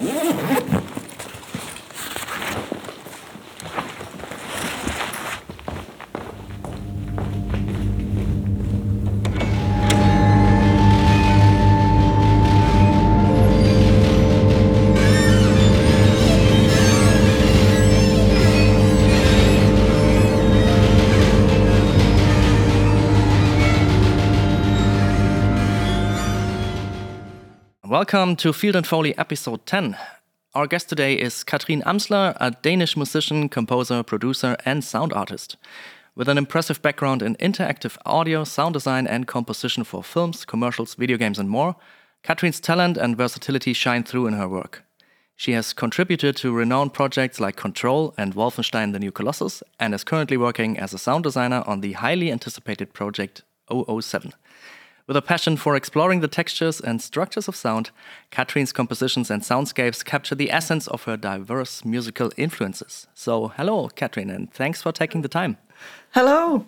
Yeah. Welcome to Field and Foley episode 10. Our guest today is Katrine Amsler, a Danish musician, composer, producer, and sound artist. With an impressive background in interactive audio, sound design, and composition for films, commercials, video games, and more, Katrine's talent and versatility shine through in her work. She has contributed to renowned projects like Control and Wolfenstein the New Colossus, and is currently working as a sound designer on the highly anticipated project 007. With a passion for exploring the textures and structures of sound, Katrine's compositions and soundscapes capture the essence of her diverse musical influences. So, hello, Katrin, and thanks for taking the time. Hello.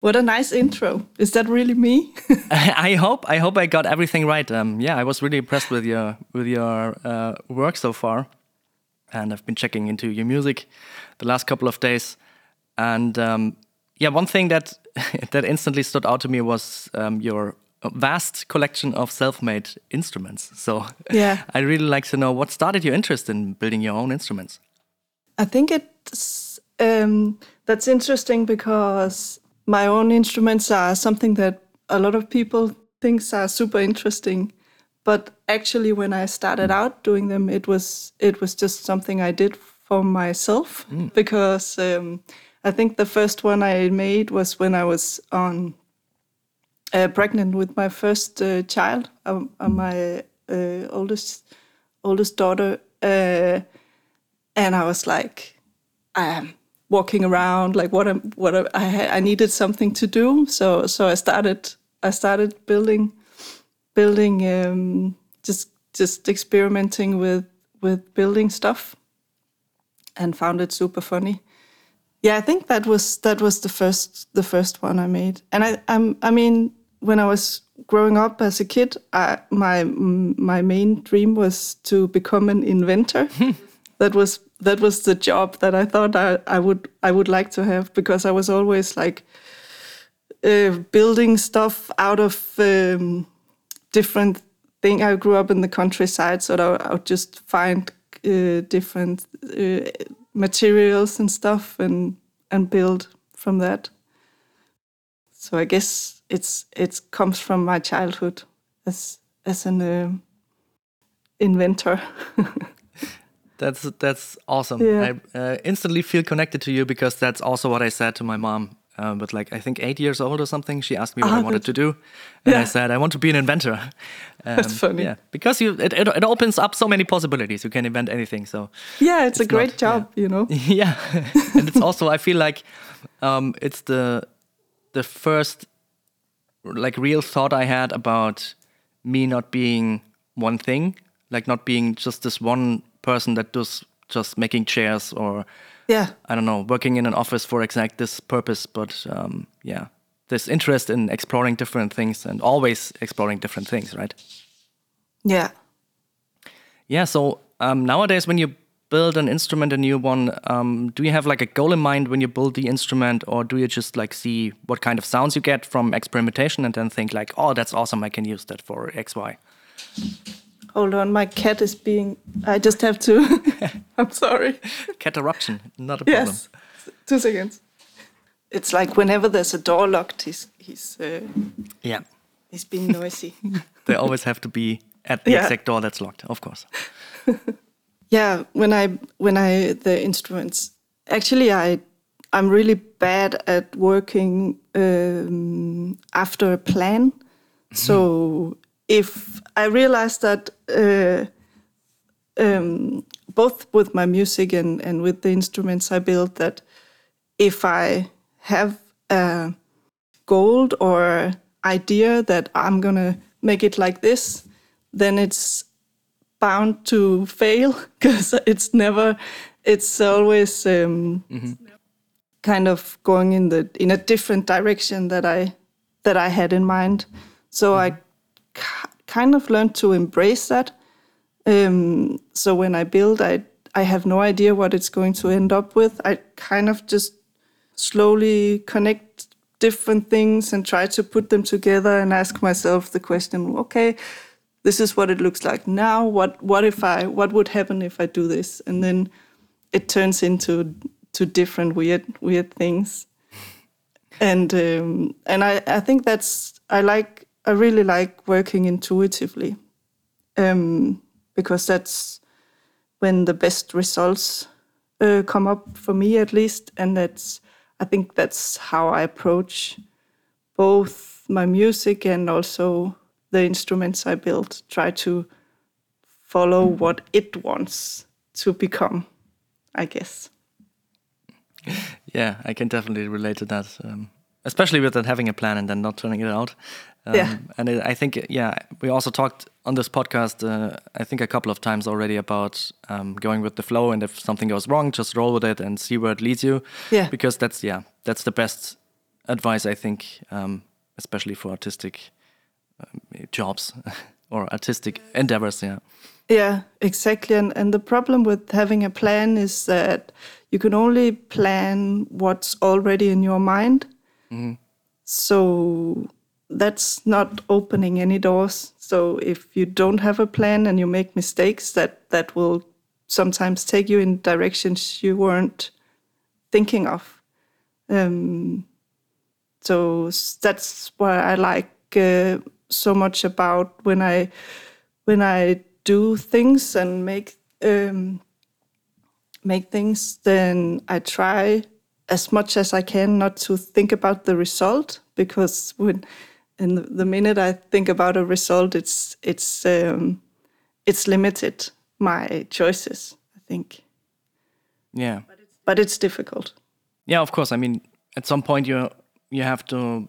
What a nice intro. Is that really me? I hope. I hope I got everything right. Um, yeah, I was really impressed with your with your uh, work so far, and I've been checking into your music the last couple of days. And um, yeah, one thing that that instantly stood out to me was um, your vast collection of self-made instruments. So yeah, I really like to know what started your interest in building your own instruments. I think it's um, that's interesting because my own instruments are something that a lot of people thinks are super interesting. But actually, when I started out doing them, it was it was just something I did for myself mm. because um, I think the first one I made was when I was on uh, pregnant with my first uh, child, uh, uh my uh, oldest oldest daughter, uh, and I was like, I'm walking around like what am what am, I I needed something to do, so so I started I started building building um, just just experimenting with with building stuff, and found it super funny yeah, I think that was that was the first the first one I made, and I I'm, I mean when I was growing up as a kid, I, my my main dream was to become an inventor. that was that was the job that I thought I, I would I would like to have because I was always like uh, building stuff out of um, different thing. I grew up in the countryside, so I, I would just find uh, different uh, materials and stuff and and build from that. So I guess it's it comes from my childhood as as an uh, inventor. that's that's awesome. Yeah. I uh, instantly feel connected to you because that's also what I said to my mom um, but like I think eight years old or something, she asked me what I wanted to do, and yeah. I said I want to be an inventor. Um, That's funny. Yeah, because you it, it, it, opens up so many possibilities. You can invent anything. So yeah, it's, it's a great not, job, yeah. you know. yeah, and it's also I feel like um, it's the the first like real thought I had about me not being one thing, like not being just this one person that does just making chairs or yeah. I don't know working in an office for exact this purpose but um, yeah this interest in exploring different things and always exploring different things right? Yeah. Yeah so um, nowadays when you build an instrument a new one um, do you have like a goal in mind when you build the instrument or do you just like see what kind of sounds you get from experimentation and then think like oh that's awesome i can use that for xy Hold on, my cat is being. I just have to. I'm sorry. Cat eruption, not a problem. Yes, two seconds. It's like whenever there's a door locked, he's he's. Uh, yeah. He's being noisy. they always have to be at the yeah. exact door that's locked, of course. yeah, when I when I the instruments. Actually, I I'm really bad at working um, after a plan. Mm-hmm. So if I realized that uh, um, both with my music and, and with the instruments I build, that if I have a goal or idea that I'm gonna make it like this, then it's bound to fail because it's never, it's always um, mm-hmm. kind of going in the in a different direction that I that I had in mind. So mm-hmm. I kind of learned to embrace that Um, so when I build, I I have no idea what it's going to end up with. I kind of just slowly connect different things and try to put them together and ask myself the question, okay, this is what it looks like now. What what if I what would happen if I do this? And then it turns into to different weird weird things. And um, and I, I think that's I like I really like working intuitively. Um, because that's when the best results uh, come up for me at least and that's i think that's how i approach both my music and also the instruments i build try to follow what it wants to become i guess yeah i can definitely relate to that um, especially with that having a plan and then not turning it out um, yeah. And it, I think, yeah, we also talked on this podcast, uh, I think a couple of times already about um, going with the flow. And if something goes wrong, just roll with it and see where it leads you. Yeah. Because that's, yeah, that's the best advice, I think, um, especially for artistic um, jobs or artistic endeavors. Yeah. Yeah, exactly. And, and the problem with having a plan is that you can only plan what's already in your mind. Mm -hmm. So that's not opening any doors. So if you don't have a plan and you make mistakes, that that will sometimes take you in directions you weren't thinking of. Um, so that's why I like uh, so much about when I when I do things and make um, make things. Then I try as much as I can not to think about the result because when and the minute I think about a result, it's it's um, it's limited my choices. I think. Yeah, but it's, but it's difficult. Yeah, of course. I mean, at some point you you have to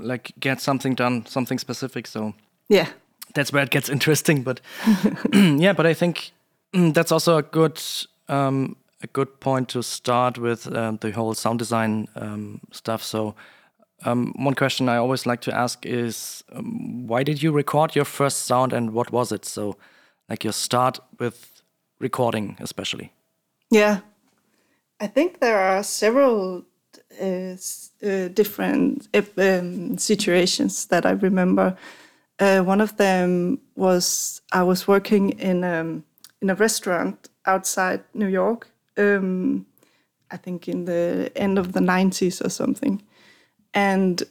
like get something done, something specific. So yeah, that's where it gets interesting. But yeah, but I think that's also a good um, a good point to start with uh, the whole sound design um, stuff. So um, one question I always like to ask is um, why did you record your first sound and what was it? So, like your start with recording, especially. Yeah, I think there are several uh, uh, different um, situations that I remember. Uh, one of them was I was working in um, in a restaurant outside New York. Um, I think in the end of the 90s or something and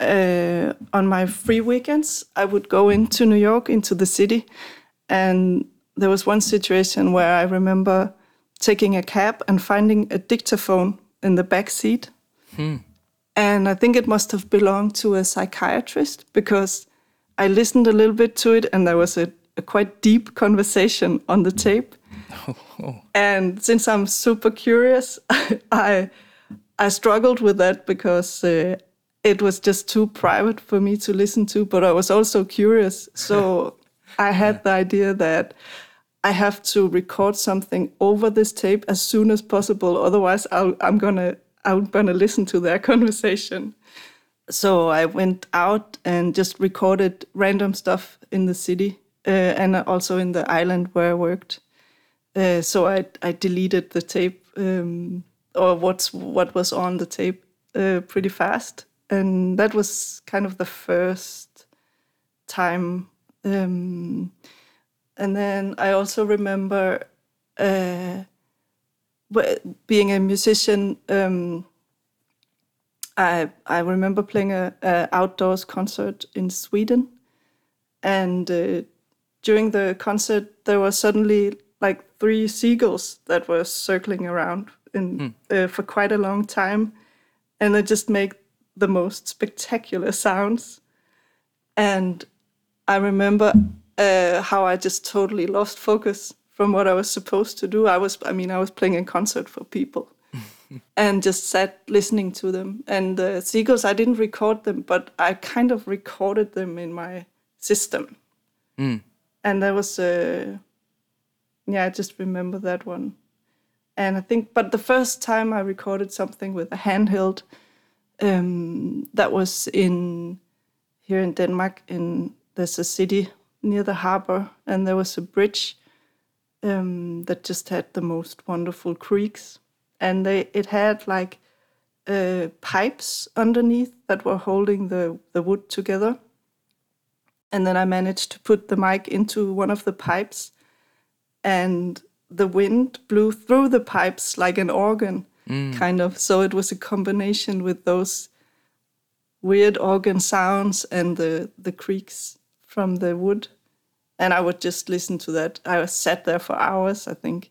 uh, on my free weekends, I would go into New York, into the city. And there was one situation where I remember taking a cab and finding a dictaphone in the back seat. Hmm. And I think it must have belonged to a psychiatrist because I listened a little bit to it and there was a, a quite deep conversation on the tape. Oh, And since I'm super curious, I I struggled with that because uh, it was just too private for me to listen to, but I was also curious. So I had the idea that I have to record something over this tape as soon as possible. Otherwise, i am gonna I'm gonna listen to their conversation. So I went out and just recorded random stuff in the city uh, and also in the island where I worked. Uh, so I I deleted the tape um, or what's what was on the tape uh, pretty fast and that was kind of the first time. Um, and then I also remember uh, being a musician. Um, I I remember playing a, a, outdoors concert in Sweden, and uh, during the concert there were suddenly like three seagulls that were circling around in mm. uh, for quite a long time, and they just make the most spectacular sounds. And I remember uh, how I just totally lost focus from what I was supposed to do. I was, I mean, I was playing a concert for people and just sat listening to them. And the seagulls, I didn't record them, but I kind of recorded them in my system. Mm. And that was, uh, yeah, I just remember that one. And I think, but the first time I recorded something with a handheld, um, that was in here in Denmark. In there's a city near the harbor, and there was a bridge um, that just had the most wonderful creaks, and they it had like uh, pipes underneath that were holding the the wood together. And then I managed to put the mic into one of the pipes, and the wind blew through the pipes like an organ, kind of. So it was a combination with those weird organ sounds and the the creaks from the wood. And i would just listen to that. I was sat there for hours i think.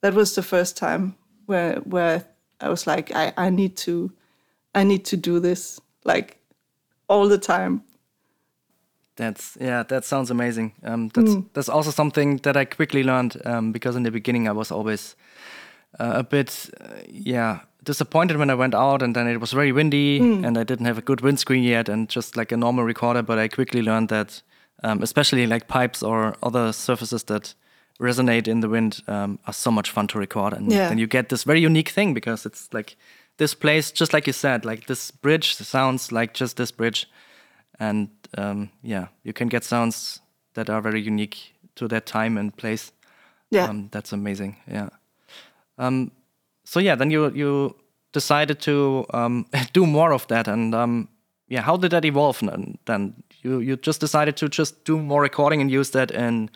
That was the first time where where i was like i, I need to i need to do this like all the time. That's yeah, that sounds amazing. Um, that's that's also something that I quickly learned um, because in the beginning I was always uh, a bit uh, yeah disappointed when I went out and then it was very windy and I didn't have a good windscreen yet and just like a normal recorder. But I quickly learned that um, especially like pipes or other surfaces that resonate in the wind um, are so much fun to record and Yeah. then you get this very unique thing because it's like this place just like you said like this bridge sounds like just this bridge and um, yeah, you can get sounds that are very unique to that time and place. yeah Um, that's amazing. Yeah. Um, so yeah, then you you decided to um, do more of that, and um, yeah, how did that evolve? Then, then you you just decided to just do more recording and use that in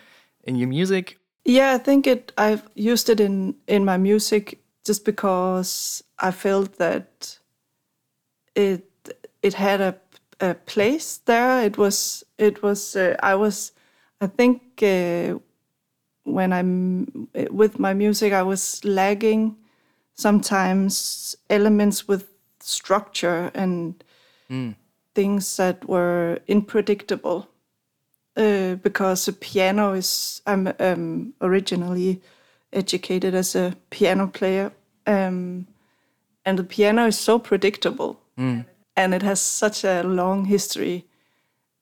in your music. Yeah, I think it. I've used it in in my music just because I felt that it it had a a place there. It was it was uh, I was I think uh, when I'm with my music I was lagging sometimes elements with structure and things that were unpredictable uh, because the piano is I'm um, originally educated as a piano player, um, and the piano is so predictable, and it has such a long history,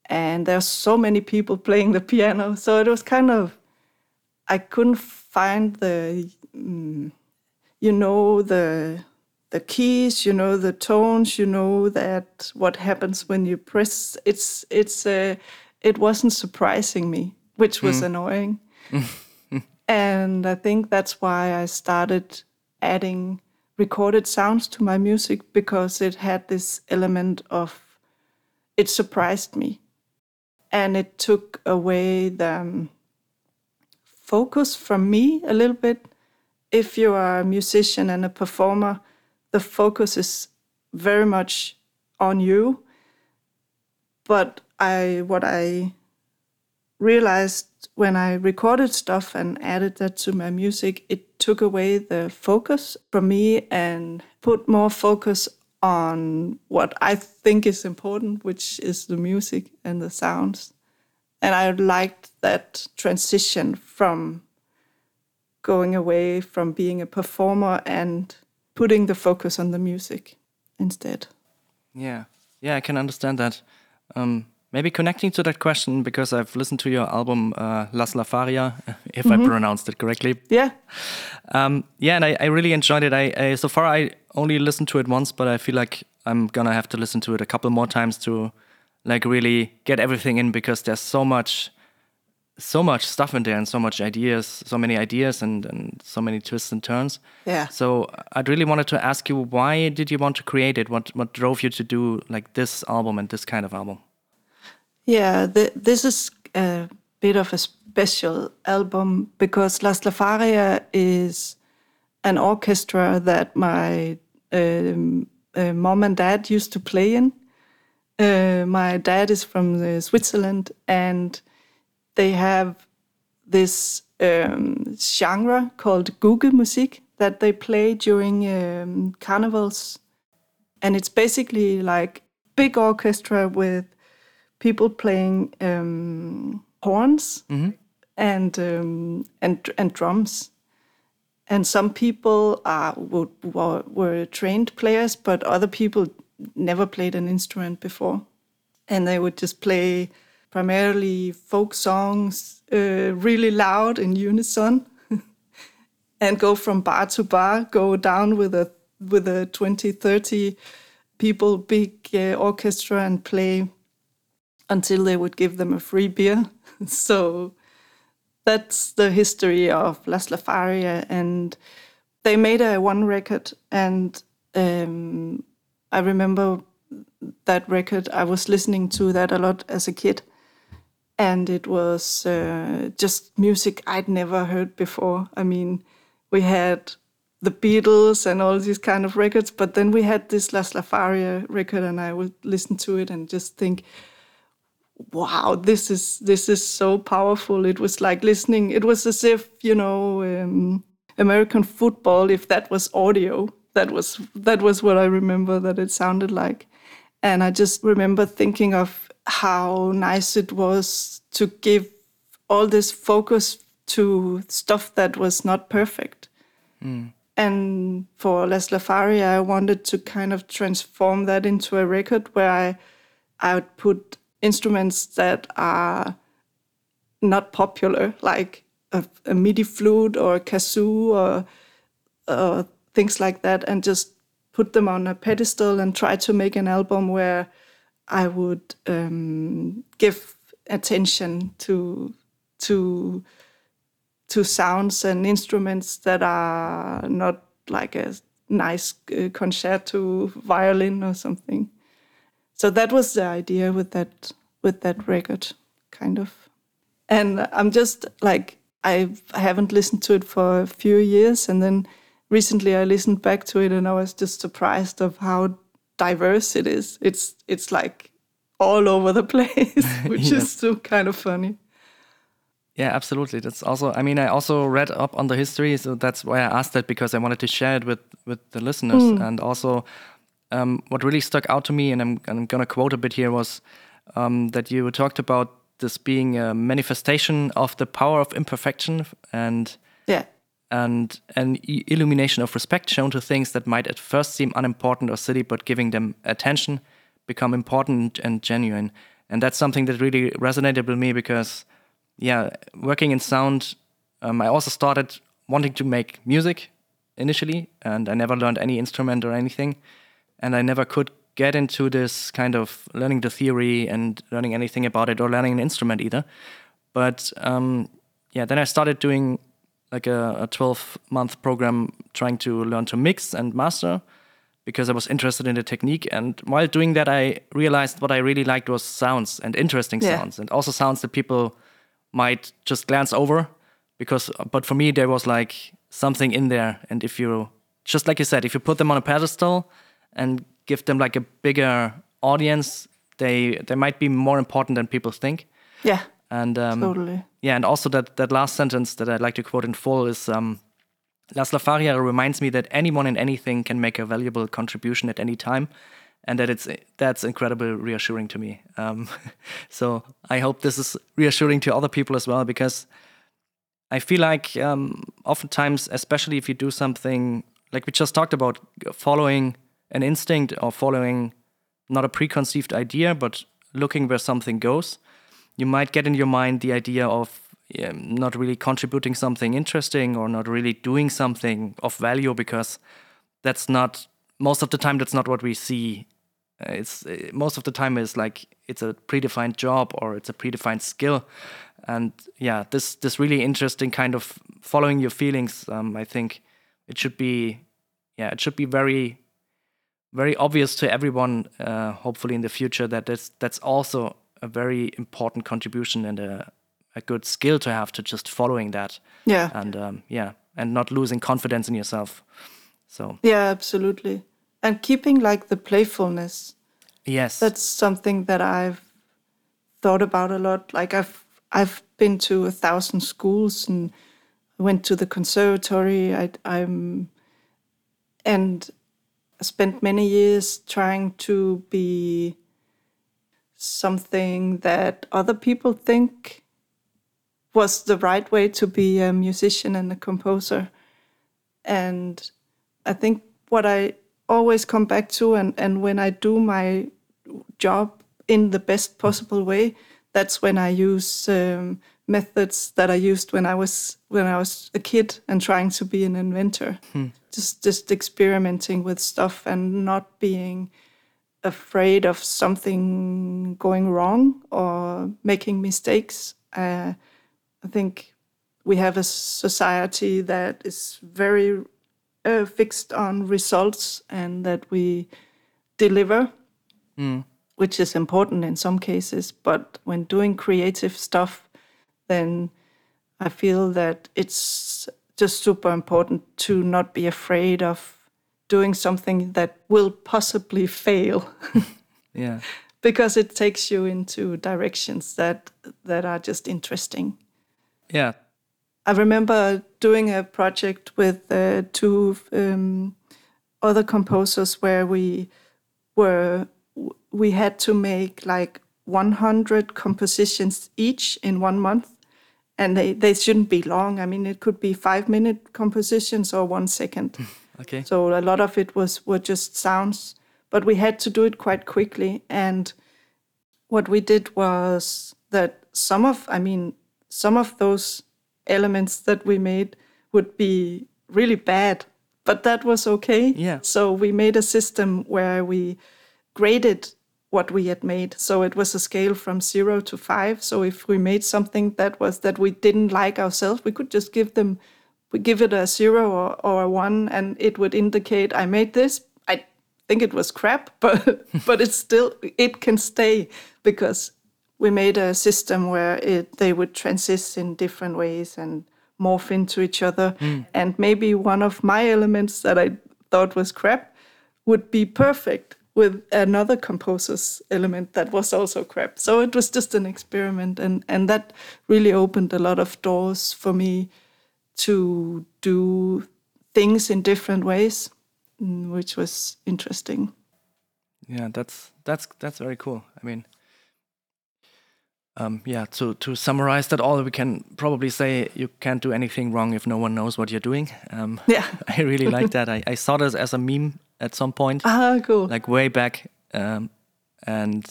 and there's so many people playing the piano, so it was kind of I couldn't find the mm, you know the the keys you know the tones you know that what happens when you press. It's it's uh, it wasn't surprising me which was annoying. And i think that's why i started adding recorded sounds to my music because it had this element of it surprised me. And it took away the um, focus from me a little bit if you are a musician and a performer, the focus is very much on you. But I what I realized when I recorded stuff and added that to my music, it took away the focus from me and put more focus on what I think is important, which is the music and the sounds. And I liked that transition from going away from being a performer and putting the focus on the music instead. Yeah, yeah, I can understand that. Um, maybe connecting to that question because I've listened to your album uh, Laslafaria, if I pronounced it correctly. Yeah, Um, yeah, and I, I really enjoyed it. I, I so far I only listened to it once, but I feel like I'm gonna have to listen to it a couple more times to like really get everything in because there's so much so much stuff in there and so much ideas, so many ideas and, and so many twists and turns. Yeah. So I'd really wanted to ask you why did you want to create it? What what drove you to do like this album and this kind of album? yeah. The, this is a bit of a special album because Laslafaria is an orchestra that my um, uh, mom and dad used to play in. Uh, my dad is from uh, Switzerland, and they have this um, genre called Guggenmusik that they play during um, carnivals, and it's basically like big orchestra with people playing um, horns and um, and and drums. And some people are were, were trained players, but other people never played an instrument before, and they would just play primarily folk songs, uh, really loud in unison, and go from bar to bar, go down with a with a 20, 30 people big uh, orchestra and play until they would give them a free beer. so that's the history of Laslafaria, and they made a one record, and um, I remember that record. I was listening to that a lot as a kid, and it was uh, just music I'd never heard before. I mean, we had the Beatles and all these kind of records, but then we had this Laslafaria record, and I would listen to it and just think, "Wow, this is this is so powerful." It was like listening. It was as if you know um, American football, if that was audio. That was that was what I remember that it sounded like, and I just remember thinking of how nice it was to give all this focus to stuff that was not perfect. Mm. And for Laslafaria, I wanted to kind of transform that into a record where I, I would put instruments that are not popular, like a, a MIDI flute or a kazoo or uh, things like that, and just put them on a pedestal and try to make an album where I would um, give attention to to to sounds and instruments that are not like a nice uh, concerto violin or something. So that was the idea with that with that record, kind of. And I'm just like I haven't listened to it for a few years, and then recently I listened back to it, and I was just surprised of how diverse it is. It's it's like all over the place, which Yes. is so kind of funny. Yeah, absolutely. That's also. I mean, I also read up on the history, so that's why I asked that because I wanted to share it with with the listeners, and also um, what really stuck out to me, and I'm I'm gonna quote a bit here was um, that you talked about this being a manifestation of the power of imperfection and Yeah, and an illumination of respect shown to things that might at first seem unimportant or silly, but giving them attention become important and genuine. And that's something that really resonated with me because, yeah, working in sound, um, I also started wanting to make music initially, and I never learned any instrument or anything, and I never could get into this kind of learning the theory and learning anything about it or learning an instrument either. But um, yeah, then I started doing like a, a 12 month program trying to learn to mix and master because I was interested in the technique. And while doing that, I realized what I really liked was sounds and interesting Yeah. sounds and also sounds that people might just glance over because, but for me, there was like something in there. And if you, just like you said, if you put them on a pedestal and give them like a bigger audience, they, they might be more important than people think. yeah, And um, totally. yeah, and also that that last sentence that I'd like to quote in full is um, Laslafaria reminds me that anyone and anything can make a valuable contribution at any time, and that it's that's incredibly reassuring to me. Um, so I hope this is reassuring to other people as well because I feel like um, oftentimes, especially if you do something like we just talked about, following an instinct or following not a preconceived idea, but looking where something goes, you might get in your mind the idea of um, not really contributing something interesting or not really doing something of value because that's not most of the time that's not what we see. Uh, it's uh, most of the time is like it's a predefined job or it's a predefined skill. And yeah this this really interesting kind of following your feelings um, i think it should be yeah it should be very very obvious to everyone uh, hopefully in the future that that's that's also a very important contribution and a, a good skill to have to just following that Yeah, and um, yeah and not losing confidence in yourself so yeah, absolutely. And keeping like the playfulness. yes That's something that I've thought about a lot. Like I've I've been to a thousand schools and went to the conservatory. I, I'm and spent many years trying to be something that other people think was the right way to be a musician and a composer. And I think what I always come back to, and, and when I do my job in the best possible way, that's when I use um, methods that I used when I was when I was a kid and trying to be an inventor. Just just experimenting with stuff and not being afraid of something going wrong or making mistakes. Uh, I think we have a society that is very uh, fixed on results and that we deliver, which is important in some cases. But when doing creative stuff, then I feel that it's just super important to not be afraid of doing something that will possibly fail. Yeah. because it takes you into directions that that are just interesting. Yeah. I remember doing a project with uh, two um, other composers where we were we had to make like 100 compositions each in one month and they, they shouldn't be long i mean it could be five minute compositions or one second Okay. so a lot of it was were just sounds, but we had to do it quite quickly. And what we did was that some of, I mean, some of those elements that we made would be really bad, but that was okay. Yeah. So we made a system where we graded what we had made. So it was a scale from zero to five. So if we made something that was that we didn't like ourselves, we could just give them we give it a zero or, or a one and it would indicate I made this. I think it was crap, but but it's still it can stay because we made a system where it they would transist in different ways and morph into each other. Hmm. And maybe one of my elements that I thought was crap would be perfect with another composer's element that was also crap. So it was just an experiment and, and that really opened a lot of doors for me to do things in different ways, mm, which was interesting. Yeah, that's that's that's very cool. I mean, um, yeah. To to summarize that all, we can probably say you can't do anything wrong if no one knows what you're doing. Um, Yeah. I really like that. I, I saw this as a meme at some point, Ah, cool. like way back, um, and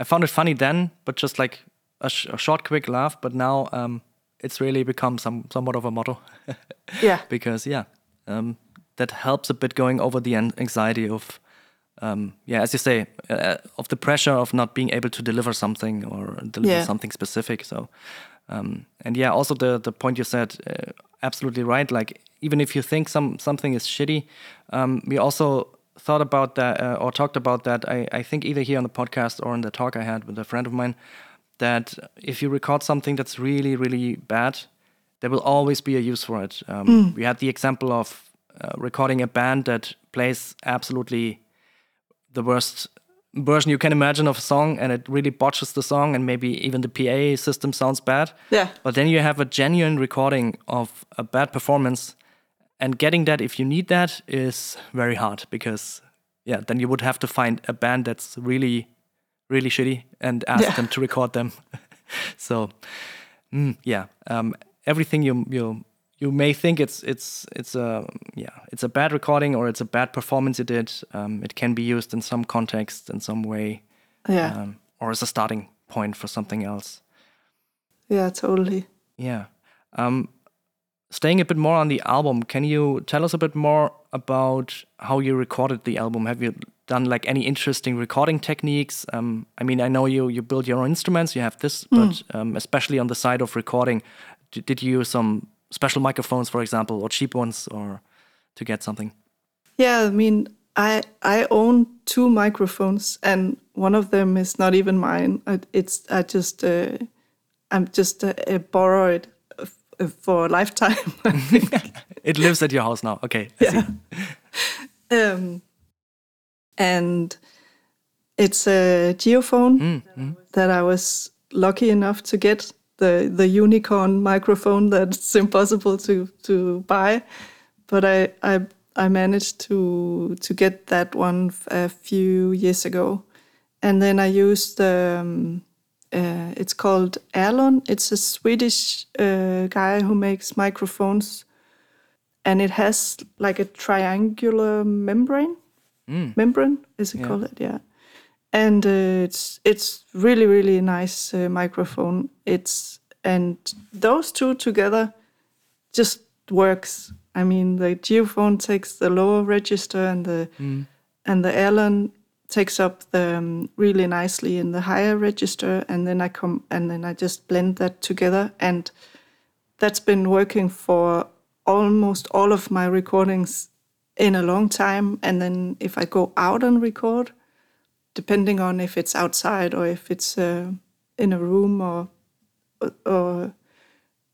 I found it funny then, but just like a, sh- a short, quick laugh. But now um, it's really become some somewhat of a motto. yeah. because yeah, um, that helps a bit going over the anxiety of, um, yeah, as you say, uh, of the pressure of not being able to deliver something or deliver Yeah. something specific. So, um, and yeah, also the the point you said, uh, absolutely right. Like even if you think some something is shitty, um, we also thought about that uh, or talked about that. I, I think either here on the podcast or in the talk I had with a friend of mine that if you record something that's really really bad, there will always be a use for it. Um, We had the example of uh, recording a band that plays absolutely the worst version you can imagine of a song, and it really botches the song, and maybe even the PA system sounds bad. Yeah. But then you have a genuine recording of a bad performance, and getting that if you need that is very hard because yeah, then you would have to find a band that's really, really shitty and ask Yeah. them to record them. so mm, yeah, um, everything you you you may think it's it's it's a yeah it's a bad recording or it's a bad performance you did. Um, it can be used in some context in some way, Yeah. um, or as a starting point for something else. yeah, totally. Yeah. Um, staying a bit more on the album, can you tell us a bit more about how you recorded the album? Have you done like any interesting recording techniques? Um, I mean, I know you you build your own instruments, you have this, but um, especially on the side of recording, d- did you use some special microphones, for example, or cheap ones, or to get something? Yeah, I mean, I I own two microphones, and one of them is not even mine. I, it's I just uh, I'm just uh, uh, borrow uh, for a lifetime. It lives at your house now. Okay, I see. um, and it's a Geofón that I was lucky enough to get the the unicorn microphone that's impossible to to buy, but I I I managed to to get that one a few years ago, and then I used um, uh, it's called Ehrlund. It's a Swedish uh, guy who makes microphones, and it has like a triangular membrane. Membrane is it called? It yeah, and uh, it's it's really really nice uh, microphone. It's and those two together just works. I mean, the Geofón takes the lower register, and the and the Ehrlund takes up the um, really nicely in the higher register, and then I come and then I just blend that together, and that's been working for almost all of my recordings in a long time. And then if I go out and record, depending on if it's outside or if it's uh, in a room or or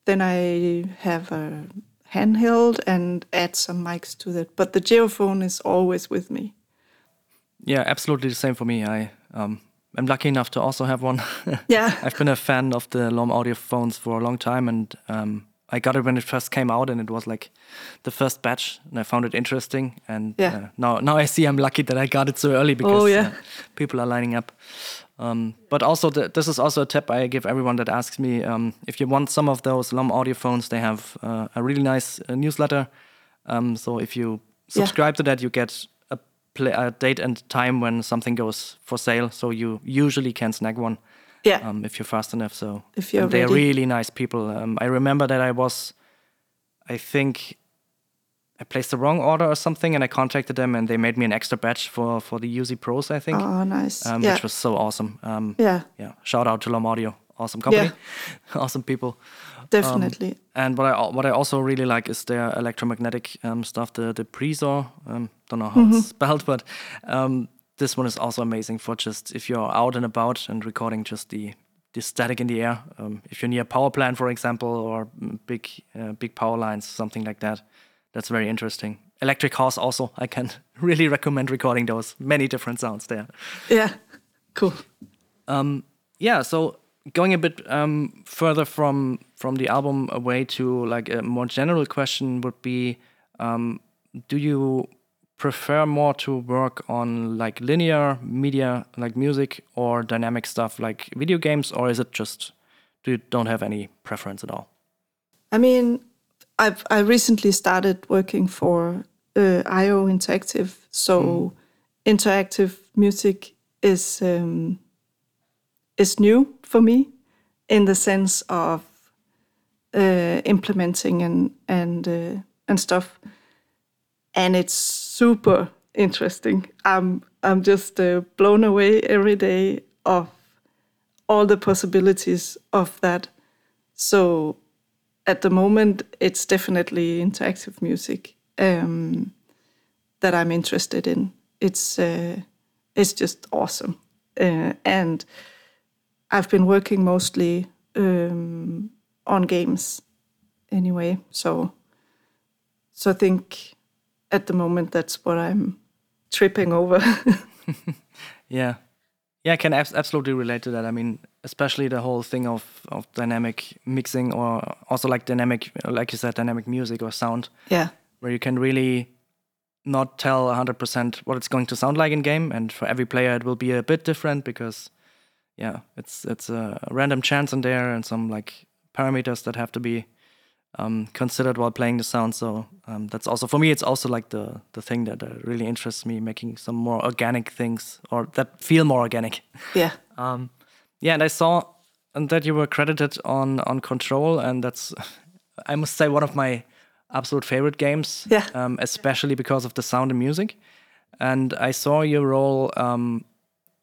then I have a handheld and add some mics to that. But the Geofón is always with me. Yeah, absolutely the same for me. I um, I'm lucky enough to also have one. Yeah. I've been a fan of the Lom audio phones for a long time, and um, I got it when it first came out, and it was like the first batch, and I found it interesting. And Yeah. uh, now, now I see I'm lucky that I got it so early because Oh, yeah. uh, people are lining up. Um, but also, the, this is also a tip I give everyone that asks me um, if you want some of those Lom audio phones, they have uh, a really nice uh, newsletter. Um, so if you Yeah. subscribe to that, you get a, play, a date and time when something goes for sale. So you usually can snag one Yeah. um, if you're fast enough. So If you're and they're ready. really nice people. Um, I remember that I was, I think, I placed the wrong order or something, and I contacted them, and they made me an extra batch for for the Uši Pros, I think, oh, nice. um, yeah. which was so awesome. Um, yeah, yeah, shout out to Lom Audio, awesome company, awesome people. definitely. And what I what I also really like is their electromagnetic um, stuff, the the Priezor. Um, don't know how Mm-hmm. it's spelled, but um, this one is also amazing for just if you're out and about and recording just the the static in the air. Um, if you're near a power plant, for example, or mm, big uh, big power lines, something like that. That's very interesting. Electric cars also. I can really recommend recording those. Many different sounds there yeah, cool. yeah so going a bit um, further from from the album away to like a more general question would be um, do you prefer more to work on like linear media like music or dynamic stuff like video games or is it just do you don't have any preference at all? I mean, I've I recently started working for uh, IO Interactive, so interactive music is um, is new for me in the sense of uh, implementing and and uh, and stuff, and it's super interesting. I'm I'm just uh, blown away every day of all the possibilities of that. So at the moment, it's definitely interactive music um, that I'm interested in. It's uh, it's just awesome, uh, and I've been working mostly um, on games anyway. So so I think at the moment that's what I'm tripping over. Yeah, yeah, I can abs- absolutely relate to that. I mean, especially the whole thing of of dynamic mixing, or also like dynamic, like you said, dynamic music or sound, yeah, where you can really not tell hundred percent what it's going to sound like in game, and for every player it will be a bit different because, yeah, it's it's a random chance in there and some like parameters that have to be um, considered while playing the sound. So um, that's also for me. It's also like the the thing that uh, really interests me, making some more organic things or that feel more organic. yeah, Um, yeah, and I saw and that you were credited on on Control, and that's I must say one of my absolute favorite games. Yeah. Um, especially because of the sound and music. And I saw your role um,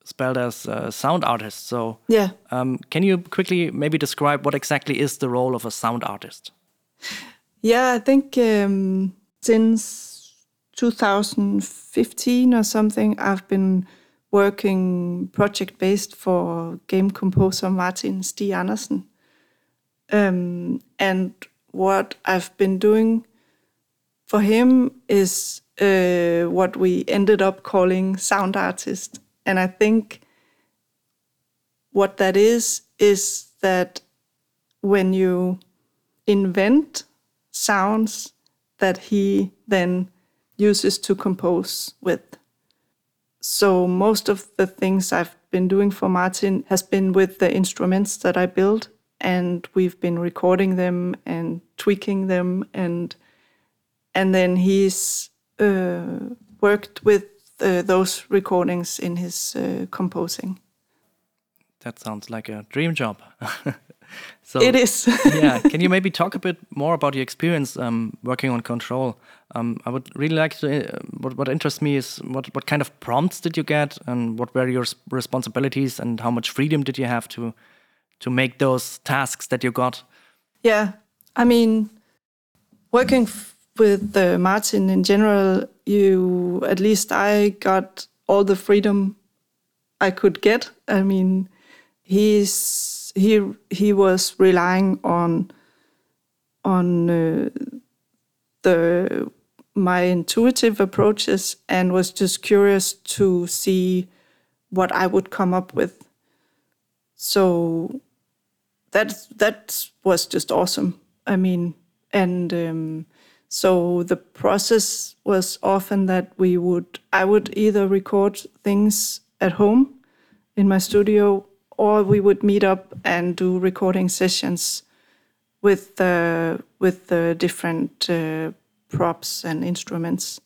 spelled as a sound artist. So yeah. um, can you quickly maybe describe what exactly is the role of a sound artist? Yeah, I think um, since 2015 or something, I've been working project based for game composer Martin Stig Andersen. Um, and what I've been doing for him is uh, what we ended up calling sound artist. And I think what that is, is that when you invent sounds that he then uses to compose with. So most of the things I've been doing for Martin has been with the instruments that I build and we've been recording them and tweaking them and and then he's uh, worked with uh, those recordings in his uh, composing. That sounds like a dream job. so It is. yeah, can you maybe talk a bit more about your experience um, working on Control? Um, I would really like to. Uh, what what interests me is what what kind of prompts did you get, and what were your responsibilities, and how much freedom did you have to to make those tasks that you got? Yeah, I mean, working f- with uh, Martin in general, you at least I got all the freedom I could get. I mean, he's he he was relying on on uh, the my intuitive approaches and was just curious to see what I would come up with. So that that was just awesome. I mean, and um, so the process was often that we would I would either record things at home in my studio or we would meet up and do recording sessions with the with the different uh, props and instruments.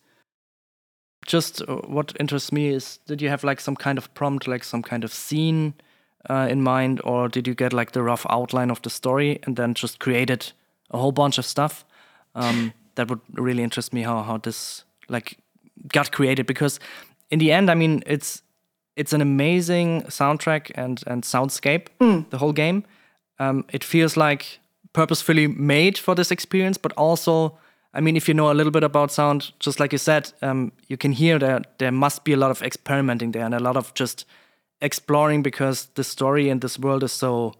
Just uh, what interests me is did you have like some kind of prompt, like some kind of scene uh, in mind, or did you get like the rough outline of the story and then just created a whole bunch of stuff? Um, that would really interest me how how this like got created because in the end, I mean, it's it's an amazing soundtrack and and soundscape. The whole game. Um, it feels like purposefully made for this experience, but also, I mean, if you know a little bit about sound, just like you said, um, you can hear that there must be a lot of experimenting there and a lot of just exploring because the story and this world is so,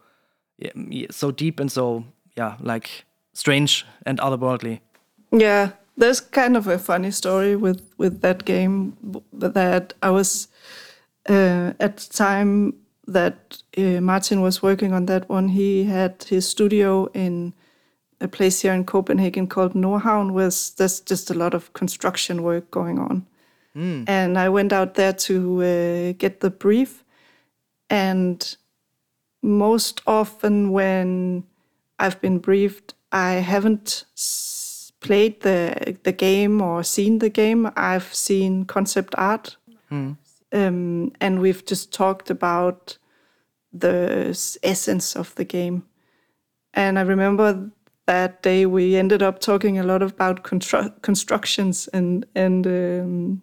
so deep and so yeah, like strange and otherworldly. Yeah, there's kind of a funny story with with that game that I was uh, at the time that uh, Martin was working on that one. He had his studio in a place here in Copenhagen called Nordhavn, where there's just a lot of construction work going on. And I went out there to uh, get the brief, and most often when I've been briefed, I haven't s- played the the game or seen the game. I've seen concept art, um, and we've just talked about the essence of the game. And I remember that day we ended up talking a lot about constru- constructions and and um,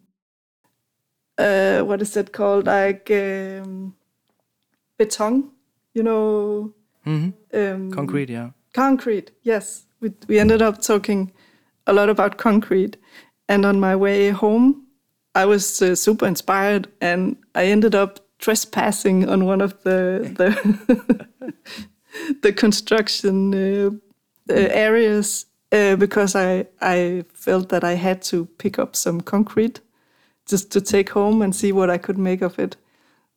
uh, what is it called like um, beton, you know. Um, Concrete, yeah. Concrete, yes. We, we ended up talking a lot about concrete. And on my way home, I was uh, super inspired and I ended up trespassing on one of the the, the construction uh, uh, areas uh, because I, I felt that I had to pick up some concrete just to take home and see what I could make of it.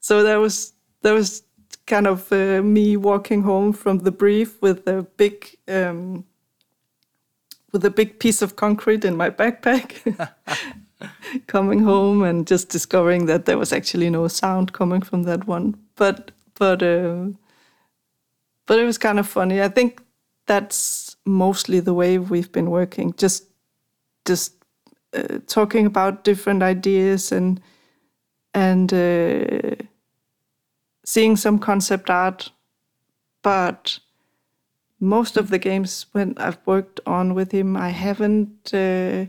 So that was that was kind of uh, me walking home from the brief with a big um, with a big piece of concrete in my backpack. coming home and just discovering that there was actually no sound coming from that one. But but uh, but it was kind of funny. I think that's mostly the way we've been working. Just just uh, talking about different ideas and and uh, seeing some concept art, but most of the games when I've worked on with him, I haven't uh,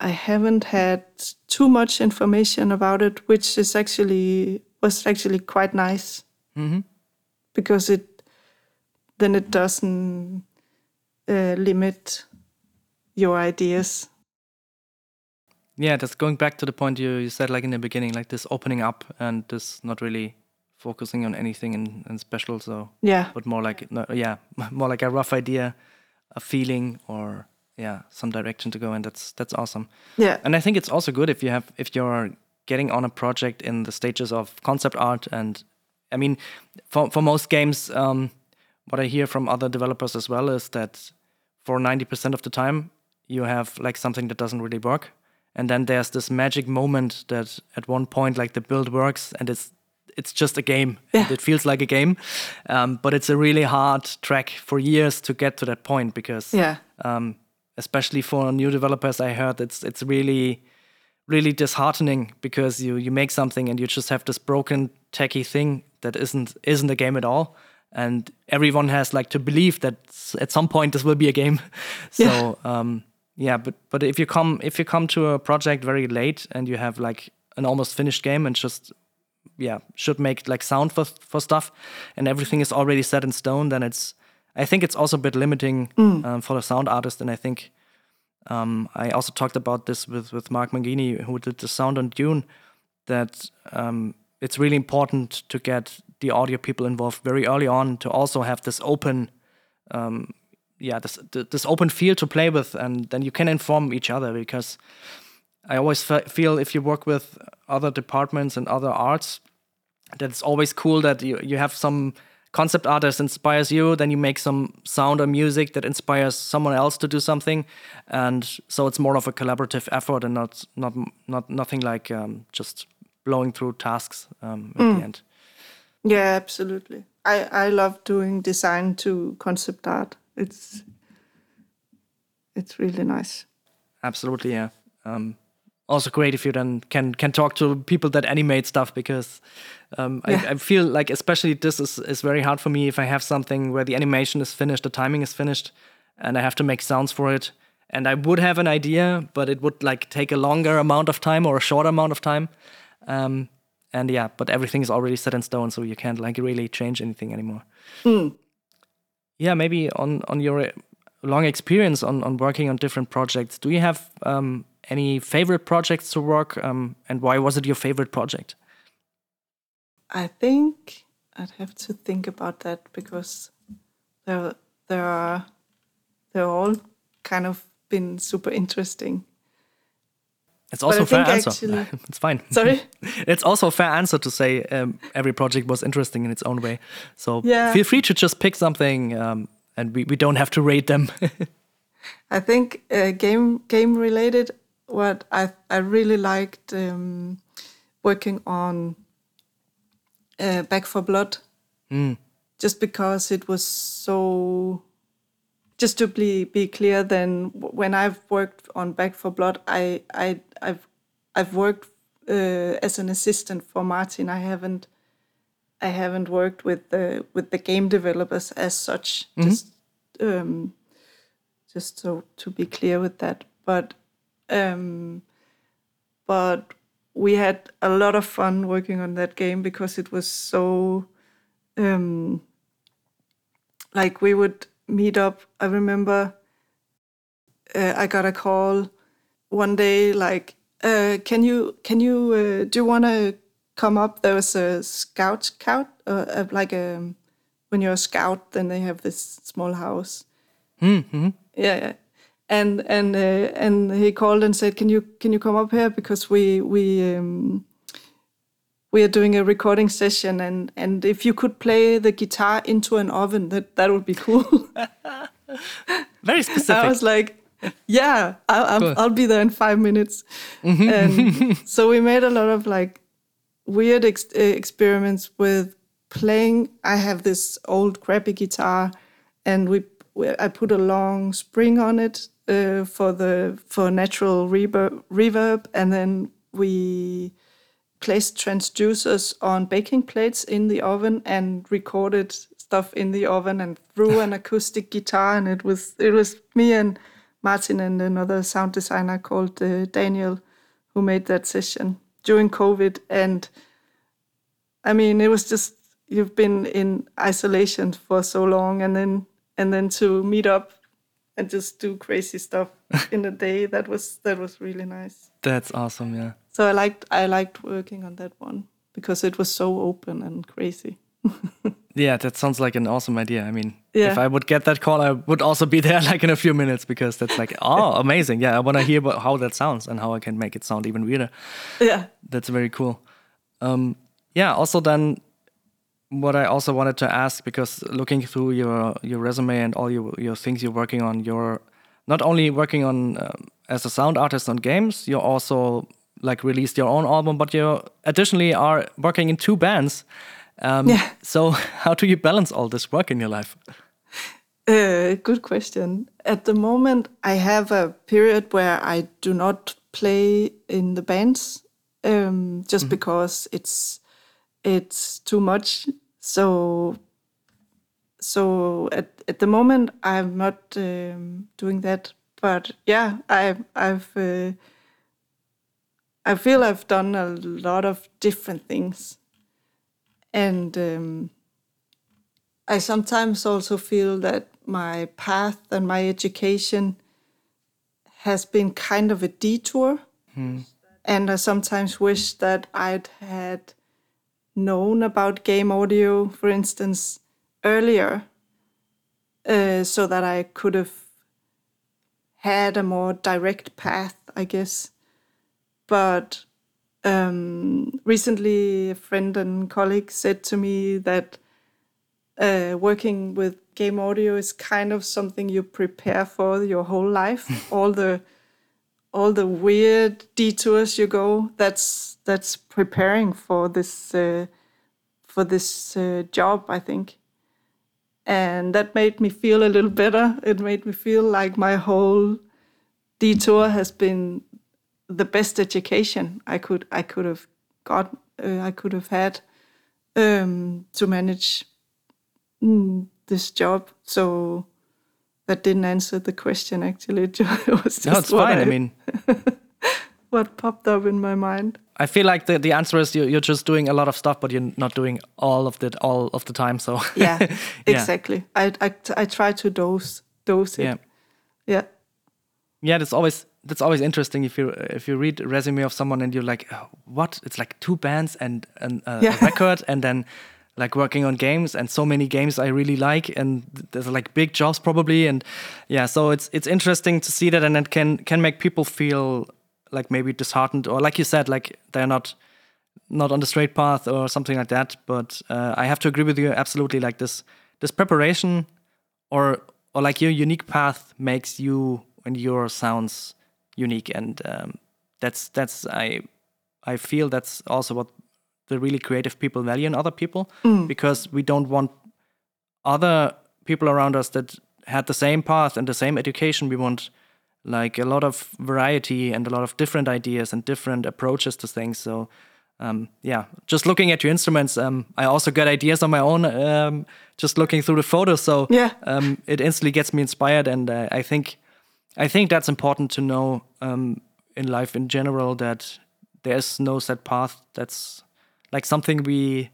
I haven't had too much information about it, which is actually was actually quite nice because it then it doesn't uh, limit your ideas. Yeah, just going back to the point you, you said like in the beginning, like this opening up and this not really focusing on anything in, in special. So Yeah, but more like no, yeah, more like a rough idea, a feeling, or yeah, some direction to go, and that's that's awesome. yeah, And I think it's also good if you have if you're getting on a project in the stages of concept art, and I mean, for for most games, um, what I hear from other developers as well is that for ninety percent of the time you have like something that doesn't really work, and then there's this magic moment that at one point like the build works and it's it's just a game. Yeah. It feels like a game, um, but it's a really hard track for years to get to that point because yeah, um, especially for new developers. I heard it's it's really really disheartening because you you make something and you just have this broken techie thing that isn't isn't a game at all, and everyone has like to believe that at some point this will be a game. so Yeah. um, yeah, but but if you come if you come to a project very late and you have like an almost finished game and just yeah should make like sound for for stuff and everything is already set in stone then it's I think it's also a bit limiting um, for the sound artist, and I think um, I also talked about this with with Mark Mangini, who did the sound on Dune. That um, it's really important to get the audio people involved very early on to also have this open, um, yeah, this this open field to play with, and then you can inform each other because I always fe- feel if you work with other departments and other arts, that it's always cool that you you have some concept artist inspires you, then you make some sound or music that inspires someone else to do something, and so it's more of a collaborative effort and not not not nothing like um, just blowing through tasks um, at the end. Yeah, absolutely. I I love doing design to concept art. It's it's really nice. Absolutely, yeah. Um, also great if you then can can talk to people that animate stuff because um, Yeah. I, I feel like especially this is, is very hard for me if I have something where the animation is finished, the timing is finished, and I have to make sounds for it. And I would have an idea, but it would like take a longer amount of time or a shorter amount of time. Um, and yeah, but everything is already set in stone, so you can't like really change anything anymore. Yeah, maybe on on your long experience on on working on different projects, do you have um, any favorite projects to work, um, and why was it your favorite project? I think I'd have to think about that because there there are they're all kind of been super interesting. It's also a fair answer. actually- it's fine. Sorry? it's also a fair answer to say um, every project was interesting in its own way. So Yeah. feel free to just pick something, um, and we, we don't have to rate them. I think uh, game game related. What I I really liked um, working on uh, Back 4 Blood, just because it was so. Just to be be clear, then when I've worked on Back 4 Blood, I I I've I've worked uh, as an assistant for Martin. I haven't I haven't worked with the with the game developers as such. Just um, just so to be clear with that. But um, but we had a lot of fun working on that game because it was so um, like we would meet up. I remember uh, I got a call one day like, uh, "Can you can you uh, do you want to come up?" There was a scout scout uh, uh, like a when you're a scout, then they have this small house. Hmm. Yeah, yeah. And and uh, and he called and said, "Can you can you come up here because we we um, we are doing a recording session and and if you could play the guitar into an oven, that that would be cool." Very specific. I was like, "Yeah, I, I'm, Cool. I'll be there in five minutes." and so we made a lot of like weird ex- uh, experiments with playing. I have this old crappy guitar, and we I put a long spring on it uh, for the for natural reverb, reverb, and then we placed transducers on baking plates in the oven and recorded stuff in the oven and threw an acoustic guitar and it was it was me and Martin and another sound designer called uh, Daniel who made that session during COVID. And I mean it was just you've been in isolation for so long and then and then to meet up and just do crazy stuff in a day that was that was really nice. That's awesome. Yeah. So I liked I liked working on that one because it was so open and crazy. Yeah, that sounds like an awesome idea. I mean, Yeah. if I would get that call, I would also be there like in a few minutes because that's like, oh, amazing. Yeah, I want to hear about how that sounds and how I can make it sound even weirder. Yeah. That's very cool. Um, yeah. Also, then, what I also wanted to ask because looking through your your resume and all your your things you're working on, you're not only working on um, as a sound artist on games, you're also like released your own album, but you additionally are working in two bands. Um, Yeah. So how do you balance all this work in your life? Uh, good question. At the moment, I have a period where I do not play in the bands, um, just because it's it's too much. So so at at the moment, I'm not um, doing that. But yeah, I I've uh, I feel I've done a lot of different things, and. Um, I sometimes also feel that my path and my education has been kind of a detour. And I sometimes wish that I'd had known about game audio, for instance, earlier, uh, so that I could have had a more direct path, I guess. But um, recently, a friend and colleague said to me that uh, working with game audio is kind of something you prepare for your whole life. all the all the weird detours you go, that's that's preparing for this uh, for this uh, job, I think. And that made me feel a little better. It made me feel like my whole detour has been the best education I could I could have got uh, I could have had um, to manage mm, this job. So that didn't answer the question. Actually, it was just No, it's fine. I mean, what popped up in my mind. I feel like the, the answer is you, you're just doing a lot of stuff, but you're not doing all of it all of the time. So Yeah, Yeah. exactly. I, I I try to dose dose it. yeah, yeah. yeah. That's always that's always interesting if you if you read a resume of someone and you're like, "Oh, what? It's like two bands and, and uh, Yeah. a record, and then like working on games and so many games I really like, and there's like big jobs probably, and yeah. So it's it's interesting to see that, and it can can make people feel like maybe disheartened or like you said, like they're not not on the straight path or something like that. But uh, I have to agree with you absolutely. Like this, this preparation, or or like your unique path makes you and your sounds unique, and um, that's that's I I feel that's also what the really creative people value in other people because we don't want other people around us that had the same path and the same education. We want like a lot of variety and a lot of different ideas and different approaches to things. So um, yeah, just looking at your instruments, um, I also got ideas on my own. Um, just looking through the photos, so Yeah. um, it instantly gets me inspired, and uh, I think I think that's important to know um, in life in general that there's no set path. That's like something we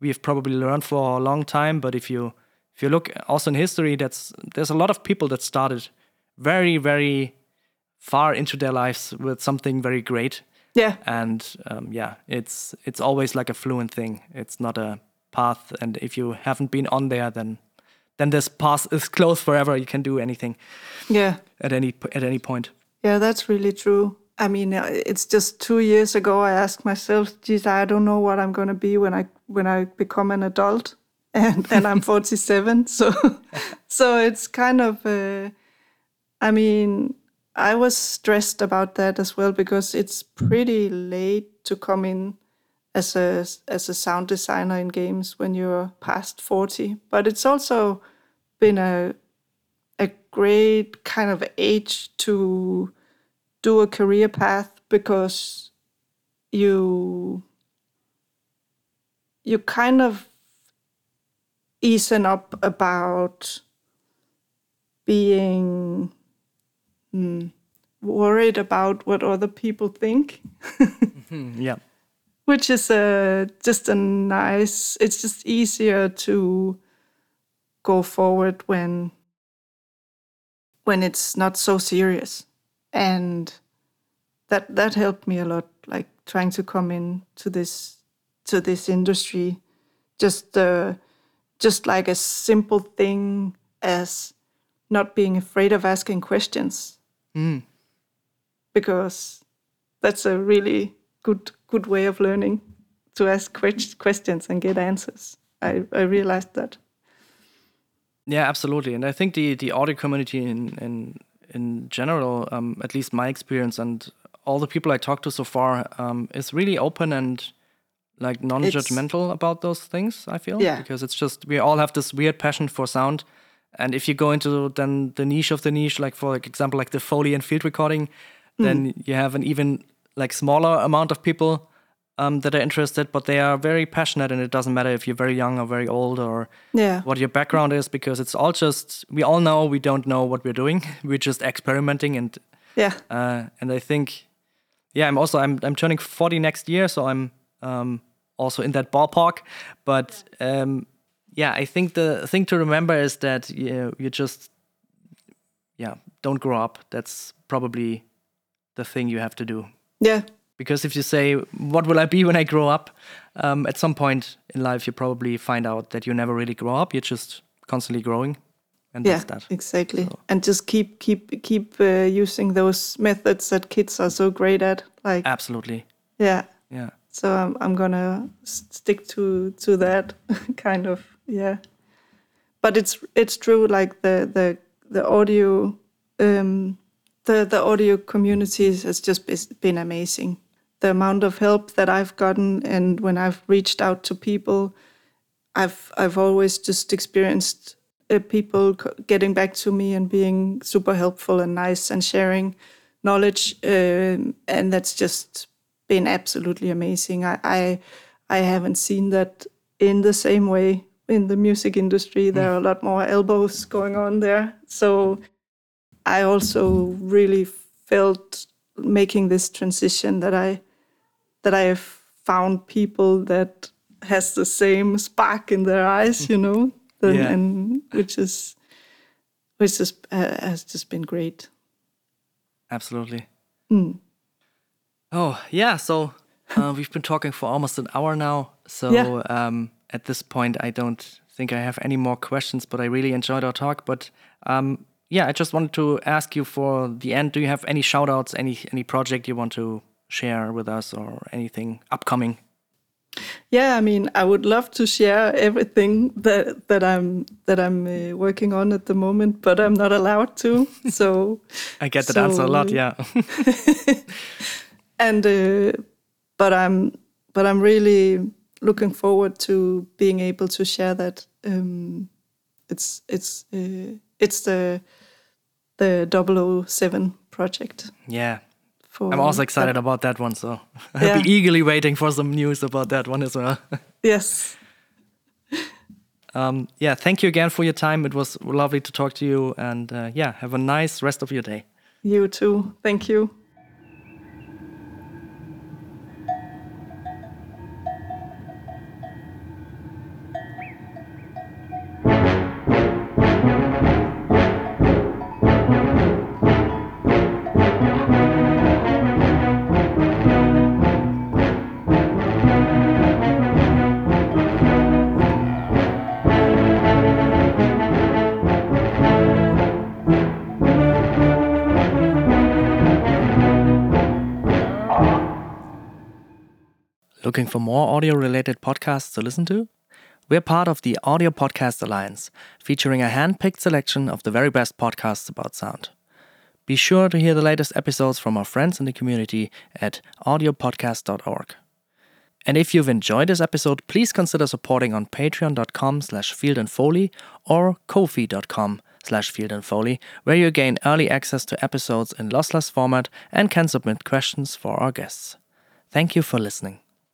we've probably learned for a long time. But if you if you look also in history, that's there's a lot of people that started very very far into their lives with something very great Yeah. and um, yeah it's it's always like a fluent thing it's not a path and if you haven't been on there then then this path is closed forever you can do anything Yeah. at any at any point Yeah, that's really true. I mean, uh, it's just two years ago. I asked myself, "Geez, I don't know what I'm going to be when I when I become an adult," and and I'm 47. So, so it's kind of. Uh, I mean, I was stressed about that as well because it's pretty late to come in as a as a sound designer in games when you're past 40. But it's also been a a great kind of age to do a career path because you you kind of easen up about being hmm, worried about what other people think. Yeah. Which is a just a nice it's just easier to go forward when when it's not so serious and that that helped me a lot like trying to come in to this to this industry just uh, just like a simple thing as not being afraid of asking questions because that's a really good good way of learning to ask que- questions and get answers. I, I realized that. Yeah, absolutely. And I think the the audio community in in in general, um, at least my experience and all the people I talked to so far, um, is really open and like non-judgmental about those things. I feel Yeah. because it's just we all have this weird passion for sound, and if you go into then the niche of the niche, like for like example, like the foley and field recording, then you have an even like smaller amount of people um, that are interested, but they are very passionate, and it doesn't matter if you're very young or very old or Yeah. what your background is because it's all just we all know we don't know what we're doing we're just experimenting and Yeah. uh, and i think yeah i'm also i'm, I'm turning 40 next year so i'm um, also in that ballpark but um, yeah, I think the thing to remember is that you, you just, yeah, don't grow up. That's probably the thing you have to do. Yeah. Because if you say, what will I be when I grow up? Um, at some point in life, you probably find out that you never really grow up. You're just constantly growing. And yeah, that's that. exactly. So. And just keep keep keep uh, using those methods that kids are so great at. Like absolutely. Yeah. Yeah. So I'm I'm gonna stick to to that kind of yeah. But it's it's true. Like the the the audio um, the the audio communities has just been amazing. The amount of help that I've gotten, and when I've reached out to people, I've I've always just experienced uh, people getting back to me and being super helpful and nice and sharing knowledge, uh, and that's just been absolutely amazing. I, I I haven't seen that in the same way in the music industry. There are a lot more elbows going on there, so I also really felt making this transition that I that I have found people that has the same spark in their eyes, you know, and, yeah. and which is which is uh, has just been great. Absolutely. Mm. Oh yeah, so uh, we've been talking for almost an hour now. So yeah. um, at this point, I don't think I have any more questions. But I really enjoyed our talk. But um, yeah, I just wanted to ask you for the end. Do you have any shout outs, any any project you want to share with us or anything upcoming? Yeah, I mean, I would love to share everything that that I'm that I'm uh, working on at the moment, but I'm not allowed to. So I get that so, answer a lot. Yeah. and uh, but I'm but I'm really looking forward to being able to share that. Um, it's it's uh, it's the the 007 project. Yeah. I'm also excited that. about that one, so I'll yeah. be eagerly waiting for some news about that one as well. yes. Um, yeah, thank you again for your time. It was lovely to talk to you, and uh, yeah, have a nice rest of your day. You too. Thank you. Looking for more audio related podcasts to listen to? We're part of the Audio Podcast Alliance, featuring a hand picked selection of the very best podcasts about sound. Be sure to hear the latest episodes from our friends in the community at audiopodcast.org. And if you've enjoyed this episode, please consider supporting on patreon.com slash fieldandfoley or ko-fi.com slash fieldandfoley, where you gain early access to episodes in lossless format and can submit questions for our guests. Thank you for listening.